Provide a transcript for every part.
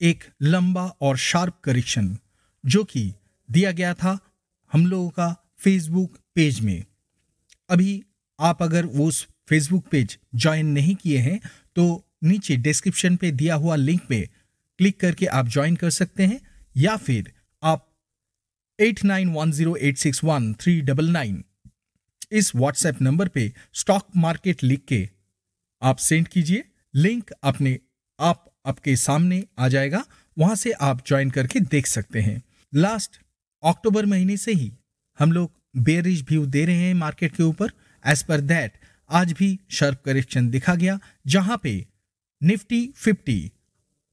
एक लंबा और शार्प करेक्शन, जो कि दिया गया था हम लोगों का फेसबुक पेज में। अभी आप अगर वो उस फेसबुक पेज ज्वाइन नहीं किए हैं तो नीचे डिस्क्रिप्शन पे दिया हुआ लिंक पे क्लिक करके आप ज्वाइन कर सकते हैं, या फिर आप eight nine one zero eight six one three double nine इस व्हाट्सएप नंबर पे स्टॉक मार्केट लिख के आप सेंड कीजिए। लिंक अपने आप आपके सामने आ जाएगा। वहाँ से आप ज्वाइन करके देख सकते हैं। लास्ट अक्टूबर महीने से ही हम लोग बेरिश व्यू दे रहे हैं मार्केट के ऊपर। एज पर दैट आज भी शार्प करेक्शन दिखा गया जहाँ पे निफ्टी 50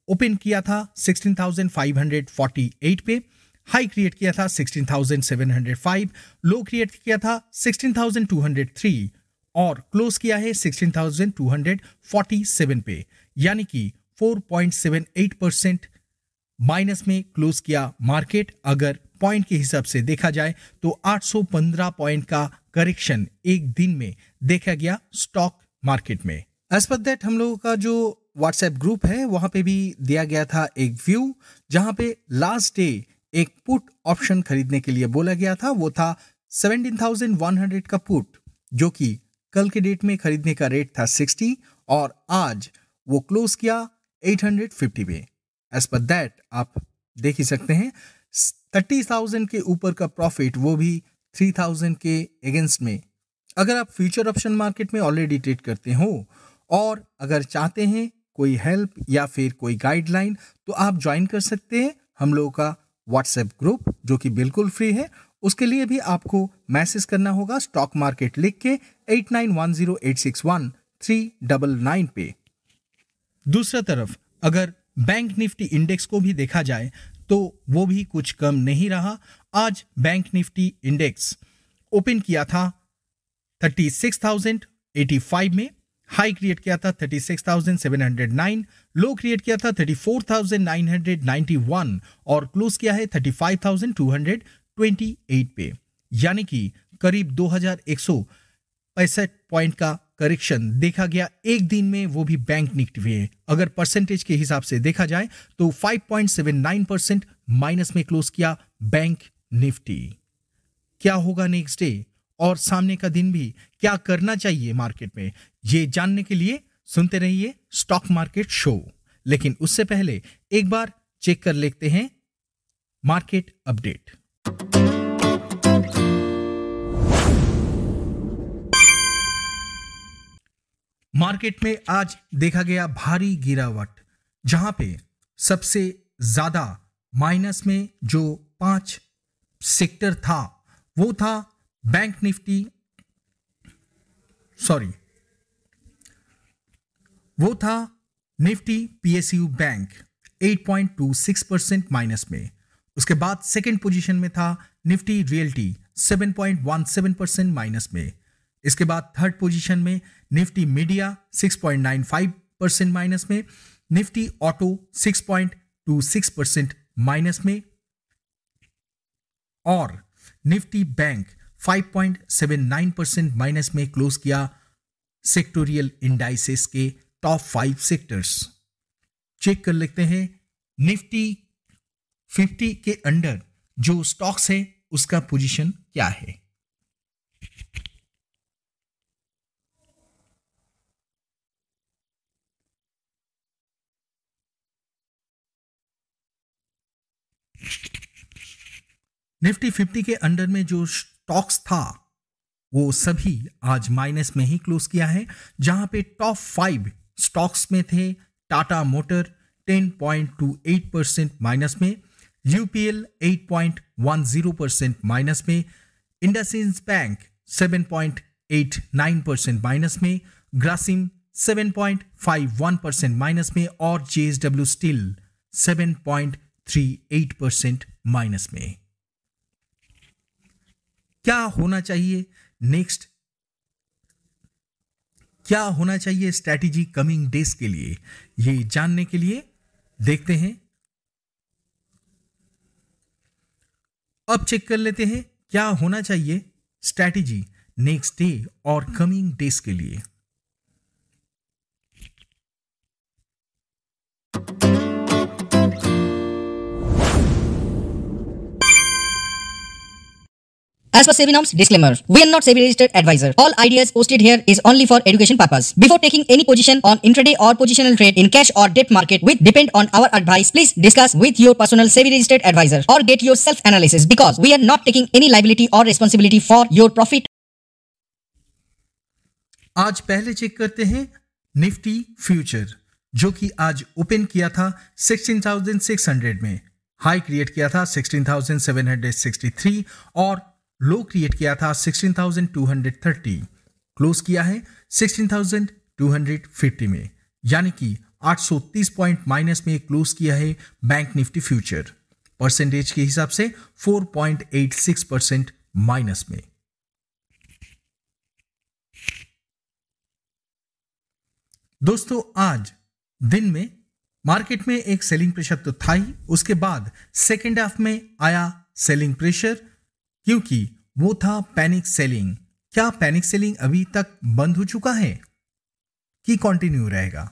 ओपन किया था 16,548 पे। हाई क्रिएट किया था 16,705 लो क्रिएट किया था 16,203 और क्लोज किया है 16,247 पे। यानी कि 4.78 परसेंट माइनस में क्लोज किया मार्केट। अगर पॉइंट के हिसाब से देखा जाए तो 815 पॉइंट का करेक्शन एक दिन में देखा गया स्टॉक मार्केट में। एज पर दैट हम लोगों का जो व्हाट्सएप ग्रुप है वहाँ पे भी दिया गया था एक व्यू जहाँ पे लास्ट डे एक पुट ऑप्शन खरीदने के लिए बोला गया था वो था 17,100 का पुट जो कि कल के डेट में खरीदने का रेट था 60 और आज वो क्लोज किया 850 पे एज पर दैट आप देख ही सकते हैं थर्टी थाउज़ेंड के ऊपर का प्रॉफिट वो भी थ्री थाउज़ेंड के अगेंस्ट में। अगर आप फ्यूचर ऑप्शन मार्केट में ऑलरेडी ट्रेड करते हो और अगर चाहते हैं कोई हेल्प या फिर कोई गाइडलाइन तो आप ज्वाइन कर सकते हैं हम लोगों का व्हाट्सएप ग्रुप जो कि बिल्कुल फ्री है। उसके लिए भी आपको मैसेज करना होगा स्टॉक मार्केट लिख के eight nine one zero eight six one three double nine पे। दूसरा तरफ़ अगर बैंक निफ्टी इंडेक्स को भी देखा जाए तो वो भी कुछ कम नहीं रहा। आज बैंक निफ्टी इंडेक्स ओपन किया था 36,085 में हाई क्रिएट किया था 36,709 लो क्रिएट किया था 34,991 और क्लोज किया है 35,228 पे। यानी कि करीब 2,100 पैंसठ पॉइंट का करेक्शन देखा गया एक दिन में वो भी बैंक निफ्टी में अगर परसेंटेज के हिसाब से देखा जाए तो 5.79 परसेंट माइनस में क्लोज किया बैंक निफ्टी। क्या होगा नेक्स्ट डे और सामने का दिन भी क्या करना चाहिए मार्केट में? ये जानने के लिए सुनते रहिए स्टॉक मार्केट शो लेकिन उससे पहले एक बार चेक कर लेते हैं मार्केट अपडेट मार्केट में आज देखा गया भारी गिरावट, जहाँ पे सबसे ज़्यादा माइनस में जो पाँच सेक्टर था, वो था बैंक निफ्टी, सॉरी, वो था Nifty PSU bank 8.26 percent minus में। उसके बाद सेकंड पोजीशन में था निफ्टी रियल्टी 7.17 परसेंट माइनस में। इसके बाद थर्ड पोजीशन में निफ्टी मीडिया 6.95 परसेंट माइनस में निफ्टी ऑटो 6.26 परसेंट माइनस में, और निफ्टी बैंक 5.79 परसेंट माइनस में क्लोज किया सेक्टोरियल इंडाइसेस के टॉप फाइव सेक्टर्स चेक कर लेते हैं निफ्टी 50 के अंडर जो स्टॉक्स है, उसका पोजीशन क्या है? निफ्टी फिफ्टी के अंडर में जो स्टॉक्स था, वो सभी आज माइनस में ही क्लोज किया है, जहाँ पे टॉप फाइव स्टॉक्स में थे टाटा मोटर 10.28 परसेंट माइनस में, यूपीएल 8.10 परसेंट माइनस में इंडसिंस बैंक 7.89 परसेंट माइनस में, ग्रासिम 7.51 परसेंट माइनस में और जेएसडब्ल्यू स्टील 7.38 परसेंट माइनस में। क्या होना चाहिए? नेक्स्ट क्या होना चाहिए स्ट्रैटेजी कमिंग डेज़ के लिए? ये जानने के लिए देखते हैं। अब चेक कर लेते हैं, क्या होना चाहिए स्ट्रैटेजी नेक्स्ट डे और कमिंग डेज़ के लिए? As per SEBI norms, disclaimer. We are not SEBI registered advisor. All ideas posted here is only for education purpose. Before taking any position on intraday or positional trade in cash or debt market with depend on our advice, please discuss with your personal SEBI registered advisor or get your self analysis because we are not taking any liability or responsibility for your profit. आज पहले check करते हैं Nifty future जो कि आज open किया था 16,600 में हाई क्रिएट किया था 16,763 और लो क्रिएट किया था 16,230 क्लोज किया है 16,250 में। यानी कि 830 पॉइंट माइनस में क्लोज किया है बैंक निफ्टी फ्यूचर। परसेंटेज के हिसाब से 4.86 परसेंट माइनस में। दोस्तों आज दिन में मार्केट में एक सेलिंग प्रेशर तो था ही। उसके बाद सेकेंड हाफ़ में आया सेलिंग प्रेशर। क्योंकि वो था पैनिक सेलिंग क्या पैनिक सेलिंग अभी तक बंद हो चुका है? कि कंटिन्यू रहेगा?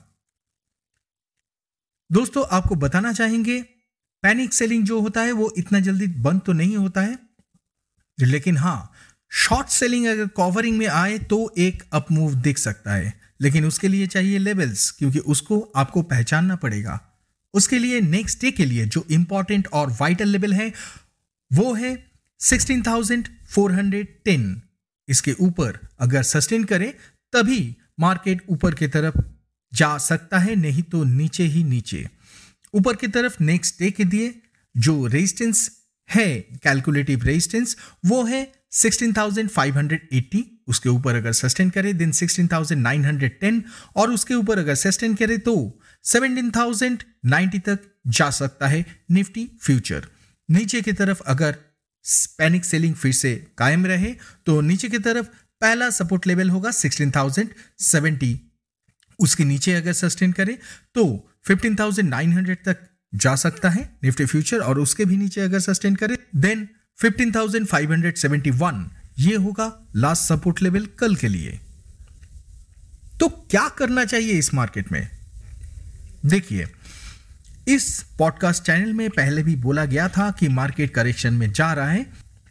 दोस्तों, आपको बताना चाहेंगे पैनिक सेलिंग जो होता है वो इतना जल्दी बंद तो नहीं होता है? लेकिन हाँ शॉर्ट सेलिंग अगर कवरिंग में आए तो एक अपमूव दिख सकता है। लेकिन उसके लिए चाहिए लेवल्स क्योंकि उसको आपको पहचानना पड़ेगा। उसके लिए नेक्स्ट डे के लिए जो इंपॉर्टेंट और वाइटल लेवल है, वो है 16,410 इसके ऊपर अगर सस्टेन करे तभी मार्केट ऊपर की तरफ़ जा सकता है नहीं तो नीचे ही नीचे। ऊपर की तरफ़ नेक्स्ट डे के दिए जो रेजिस्टेंस है कैलकुलेटिव रेजिस्टेंस वो है 16,580 उसके ऊपर अगर सस्टेन करे देन 16,910 और उसके ऊपर अगर सस्टेन करे तो 17,090 तक जा सकता है निफ्टी फ्यूचर। नीचे की तरफ़ अगर पैनिक सेलिंग फिर से कायम रहे तो नीचे की तरफ़ पहला सपोर्ट लेवल होगा 16,070 उसके नीचे अगर सस्टेन करे तो 15,900 तक जा सकता है निफ्टी फ्यूचर और उसके भी नीचे अगर सस्टेन करे देन 15,571 ये होगा लास्ट सपोर्ट लेवल कल के लिए। तो क्या करना चाहिए इस मार्केट में? देखिए इस पॉडकास्ट चैनल में पहले भी बोला गया था कि मार्केट करेक्शन में जा रहा है।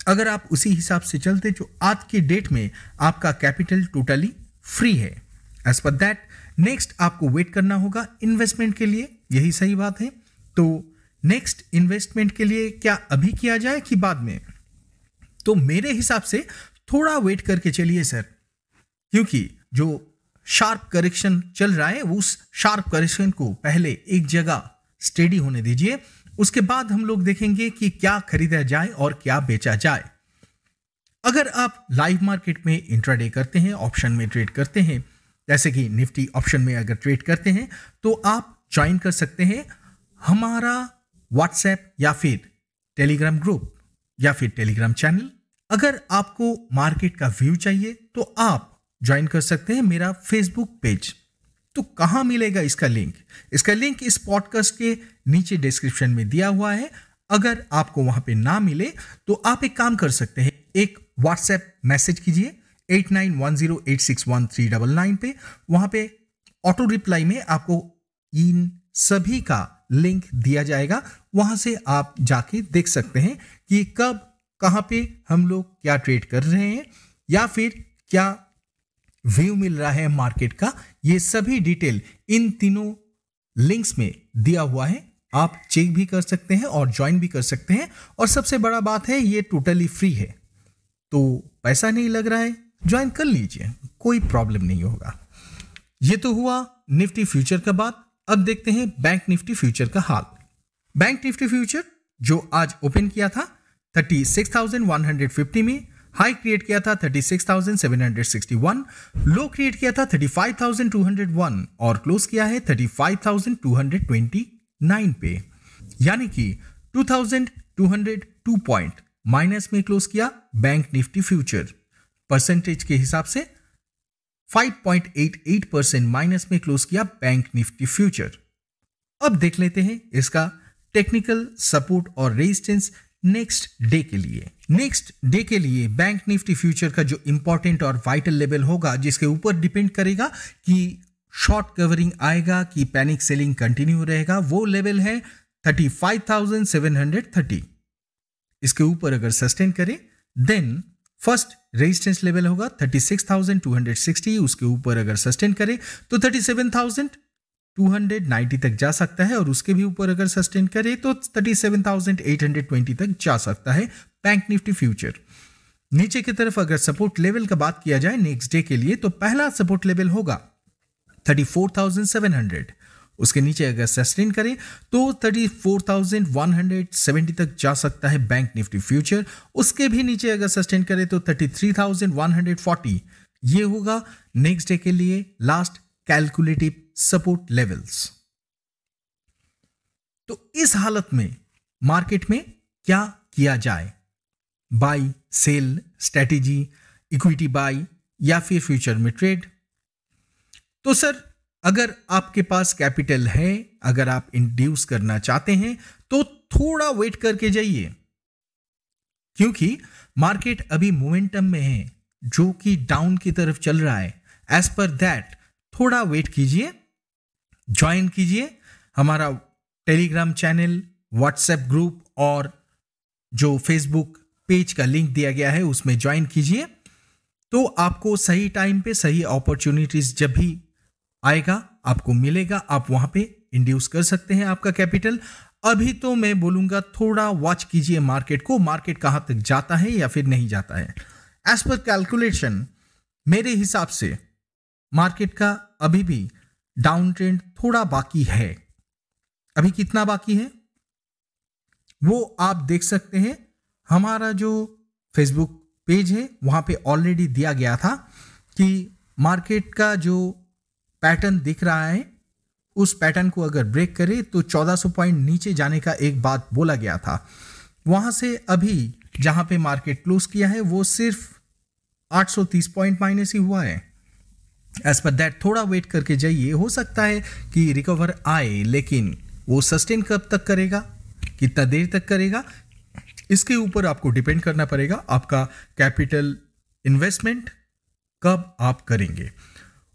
अगर आप उसी हिसाब से चलते, जो आज के डेट में आपका कैपिटल टोटली फ्री है। एज पर दैट नेक्स्ट आपको वेट करना होगा इन्वेस्टमेंट के लिए, यही सही बात है। तो नेक्स्ट इन्वेस्टमेंट के लिए क्या अभी किया जाए कि बाद में? तो मेरे हिसाब से थोड़ा वेट करके चलिए सर क्योंकि जो शार्प करेक्शन चल रहा है, उस शार्प करेक्शन को पहले एक जगह स्टेडी होने दीजिए। उसके बाद हम लोग देखेंगे कि क्या खरीदा जाए और क्या बेचा जाए। अगर आप लाइव मार्केट में इंट्राडे करते हैं ऑप्शन में ट्रेड करते हैं, जैसे कि निफ्टी ऑप्शन में अगर ट्रेड करते हैं तो आप ज्वाइन कर सकते हैं हमारा व्हाट्सएप या फिर टेलीग्राम ग्रुप या फिर टेलीग्राम चैनल अगर आपको मार्केट का व्यू चाहिए तो आप ज्वाइन कर सकते हैं मेरा फेसबुक पेज तो कहाँ मिलेगा इसका लिंक इसका लिंक इस पॉडकास्ट के नीचे डिस्क्रिप्शन में दिया हुआ है। अगर आपको वहाँ पे ना मिले तो आप एक काम कर सकते हैं। एक व्हाट्सएप मैसेज कीजिए eight nine one zero eight six one three double nine पे। वहाँ पे ऑटो रिप्लाई में आपको इन सभी का लिंक दिया जाएगा। वहाँ से आप जाके देख सकते हैं कि कब, कहाँ पे हम लोग क्या ट्रेड कर रहे हैं, या फिर क्या व्यू मिल रहा है मार्केट का। ये सभी डिटेल इन तीनों लिंक्स में दिया हुआ है। आप चेक भी कर सकते हैं और ज्वाइन भी कर सकते हैं। और सबसे बड़ा बात है ये टोटली फ्री है। तो पैसा नहीं लग रहा है ज्वाइन कर लीजिए कोई प्रॉब्लम नहीं होगा। ये तो हुआ निफ्टी फ्यूचर का बात। अब देखते हैं बैंक निफ्टी फ्यूचर का हाल। बैंक निफ्टी फ्यूचर जो आज ओपन किया था 36,150 में हाई क्रिएट किया था 36,761 लो क्रिएट किया था 35,201 और क्लोज किया है 35,229 पे। यानी कि 2,202 पॉइंट माइनस में क्लोज किया बैंक निफ्टी फ्यूचर परसेंटेज के हिसाब से 5.88 परसेंट माइनस में क्लोज किया बैंक निफ्टी फ्यूचर अब देख लेते हैं इसका टेक्निकल सपोर्ट और रेजिस्टेंस नेक्स्ट डे के लिए नेक्स्ट डे के लिए बैंक निफ्टी फ्यूचर का जो इंपॉर्टेंट और वाइटल लेवल होगा जिसके ऊपर डिपेंड करेगा कि शॉर्ट कवरिंग आएगा कि पैनिक सेलिंग कंटिन्यू रहेगा वो लेवल है 35,730 इसके ऊपर अगर सस्टेन करे देन फ़र्स्ट रेजिस्टेंस लेवल होगा 36,260 उसके ऊपर अगर सस्टेन करे तो 37,290 तक जा सकता है और उसके भी ऊपर अगर सस्टेन करे तो 37,820 तक जा सकता है बैंक निफ्टी फ्यूचर नीचे की तरफ़ अगर सपोर्ट लेवल का बात किया जाए नेक्स्ट डे के लिए तो पहला सपोर्ट लेवल होगा 34,700 उसके नीचे अगर सस्टेन करें तो 34,170 तक जा सकता है बैंक निफ्टी फ्यूचर उसके भी नीचे अगर सस्टेन करें तो 33,140 ये होगा नेक्स्ट डे के लिए लास्ट कैलकुलेटिव सपोर्ट लेवल्स। तो इस हालत में मार्केट में क्या किया जाए? Buy, sell strategy, equity buy या फिर फ्यूचर में ट्रेड? तो सर, अगर आपके पास कैपिटल है, अगर आप इंड्यूस करना चाहते हैं तो थोड़ा वेट करके जाइए। क्योंकि मार्केट अभी मोमेंटम में है, जो कि डाउन की तरफ़ चल रहा है। एज पर दैट थोड़ा वेट कीजिए। ज्वाइन कीजिए। हमारा टेलीग्राम चैनल, व्हाट्सएप ग्रुप और जो फेसबुक पेज का लिंक दिया गया है, उसमें ज्वाइन कीजिए। तो आपको सही टाइम पे सही अपॉर्चुनिटीज़ जब भी आएगा, आपको मिलेगा, आप वहाँ पे इंड्यूस कर सकते हैं आपका कैपिटल अभी तो मैं बोलूँगा, थोड़ा वॉच कीजिए मार्केट को। मार्केट कहाँ तक जाता है या फिर नहीं जाता है। एज पर कैलकुलेशन मेरे हिसाब से मार्केट का अभी भी डाउन ट्रेंड थोड़ा बाकी है। अभी कितना बाकी है? वो आप देख सकते हैं। हमारा जो फेसबुक पेज है, वहाँ पे ऑलरेडी दिया गया था कि मार्केट का जो पैटर्न दिख रहा है, उस पैटर्न को अगर ब्रेक करे तो 1400 पॉइंट नीचे जाने का एक बात बोला गया था। वहाँ से अभी जहाँ पे मार्केट क्लोज किया है, वो सिर्फ़ 830 पॉइंट माइनस ही हुआ है। एज पर दैट थोड़ा वेट करके जाइए। हो सकता है कि रिकवर आए, लेकिन वो सस्टेन कब तक करेगा? कितना देर तक करेगा? इसके ऊपर आपको डिपेंड करना पड़ेगा। आपका कैपिटल इन्वेस्टमेंट कब आप करेंगे?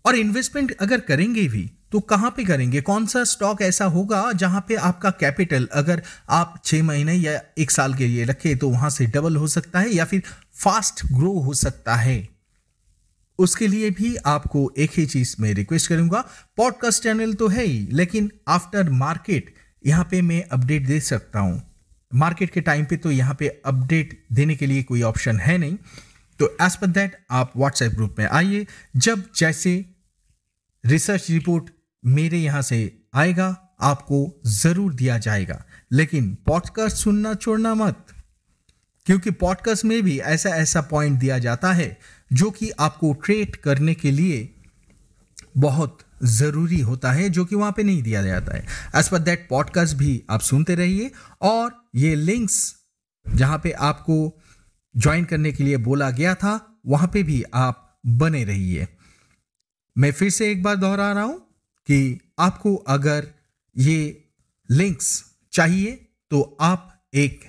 और इन्वेस्टमेंट अगर करेंगे भी तो कहाँ पे करेंगे? कौन सा स्टॉक ऐसा होगा जहाँ पे आपका कैपिटल अगर आप छह महीने या एक साल के लिए रखे तो वहाँ से डबल हो सकता है या फिर फास्ट ग्रो हो सकता है। उसके लिए भी आपको एक ही चीज़ में रिक्वेस्ट करूँगा। पॉडकास्ट चैनल तो है ही, लेकिन आफ्टर मार्केट यहाँ पे मैं अपडेट दे सकता हूँ। मार्केट के टाइम पे तो यहाँ पे अपडेट देने के लिए कोई ऑप्शन है नहीं। तो एज पर दैट आप व्हाट्सएप ग्रुप में आइए। जब जैसे रिसर्च रिपोर्ट मेरे यहाँ से आएगा, आपको ज़रूर दिया जाएगा। लेकिन पॉडकास्ट सुनना छोड़ना मत। क्योंकि पॉडकास्ट में भी ऐसा ऐसा पॉइंट दिया जाता है जो कि आपको ट्रेड करने के लिए बहुत ज़रूरी होता है, जो कि वहाँ पे नहीं दिया जाता है। एज पर दैट पॉडकास्ट भी आप सुनते रहिए और ये लिंक्स जहाँ पे आपको ज्वाइन करने के लिए बोला गया था, वहाँ पे भी आप बने रहिए। मैं फिर से एक बार दोहरा रहा हूँ कि आपको अगर ये लिंक्स चाहिए तो आप एक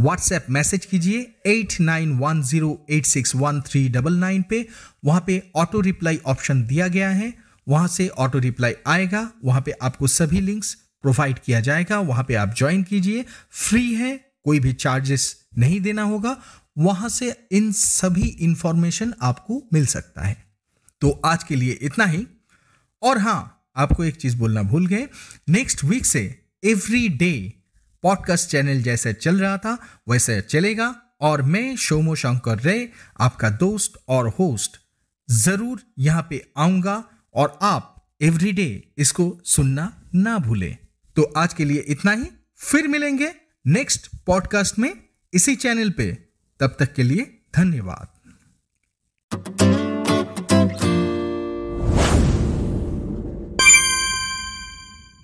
व्हाट्सएप मैसेज कीजिए eight nine one zero eight six one three double nine पे। वहाँ पे ऑटो रिप्लाई ऑप्शन दिया गया है। वहाँ से ऑटो रिप्लाई आएगा। वहाँ पे आपको सभी लिंक्स प्रोवाइड किया जाएगा। वहाँ पे आप ज्वाइन कीजिए। फ्री है, कोई भी चार्जेस नहीं देना होगा। वहाँ से इन सभी इंफॉर्मेशन आपको मिल सकता है। तो आज के लिए इतना ही। और हाँ आपको एक चीज़ बोलना भूल गए। नेक्स्ट वीक से एवरी डे पॉडकास्ट चैनल जैसे चल रहा था, वैसे चलेगा। और मैं शोमो शंकर रे, आपका दोस्त और होस्ट, ज़रूर यहाँ पे आऊँगा और आप एवरीडे इसको सुनना ना भूलें। तो आज के लिए इतना ही। फिर मिलेंगे नेक्स्ट पॉडकास्ट में इसी चैनल पे। तब तक के लिए धन्यवाद।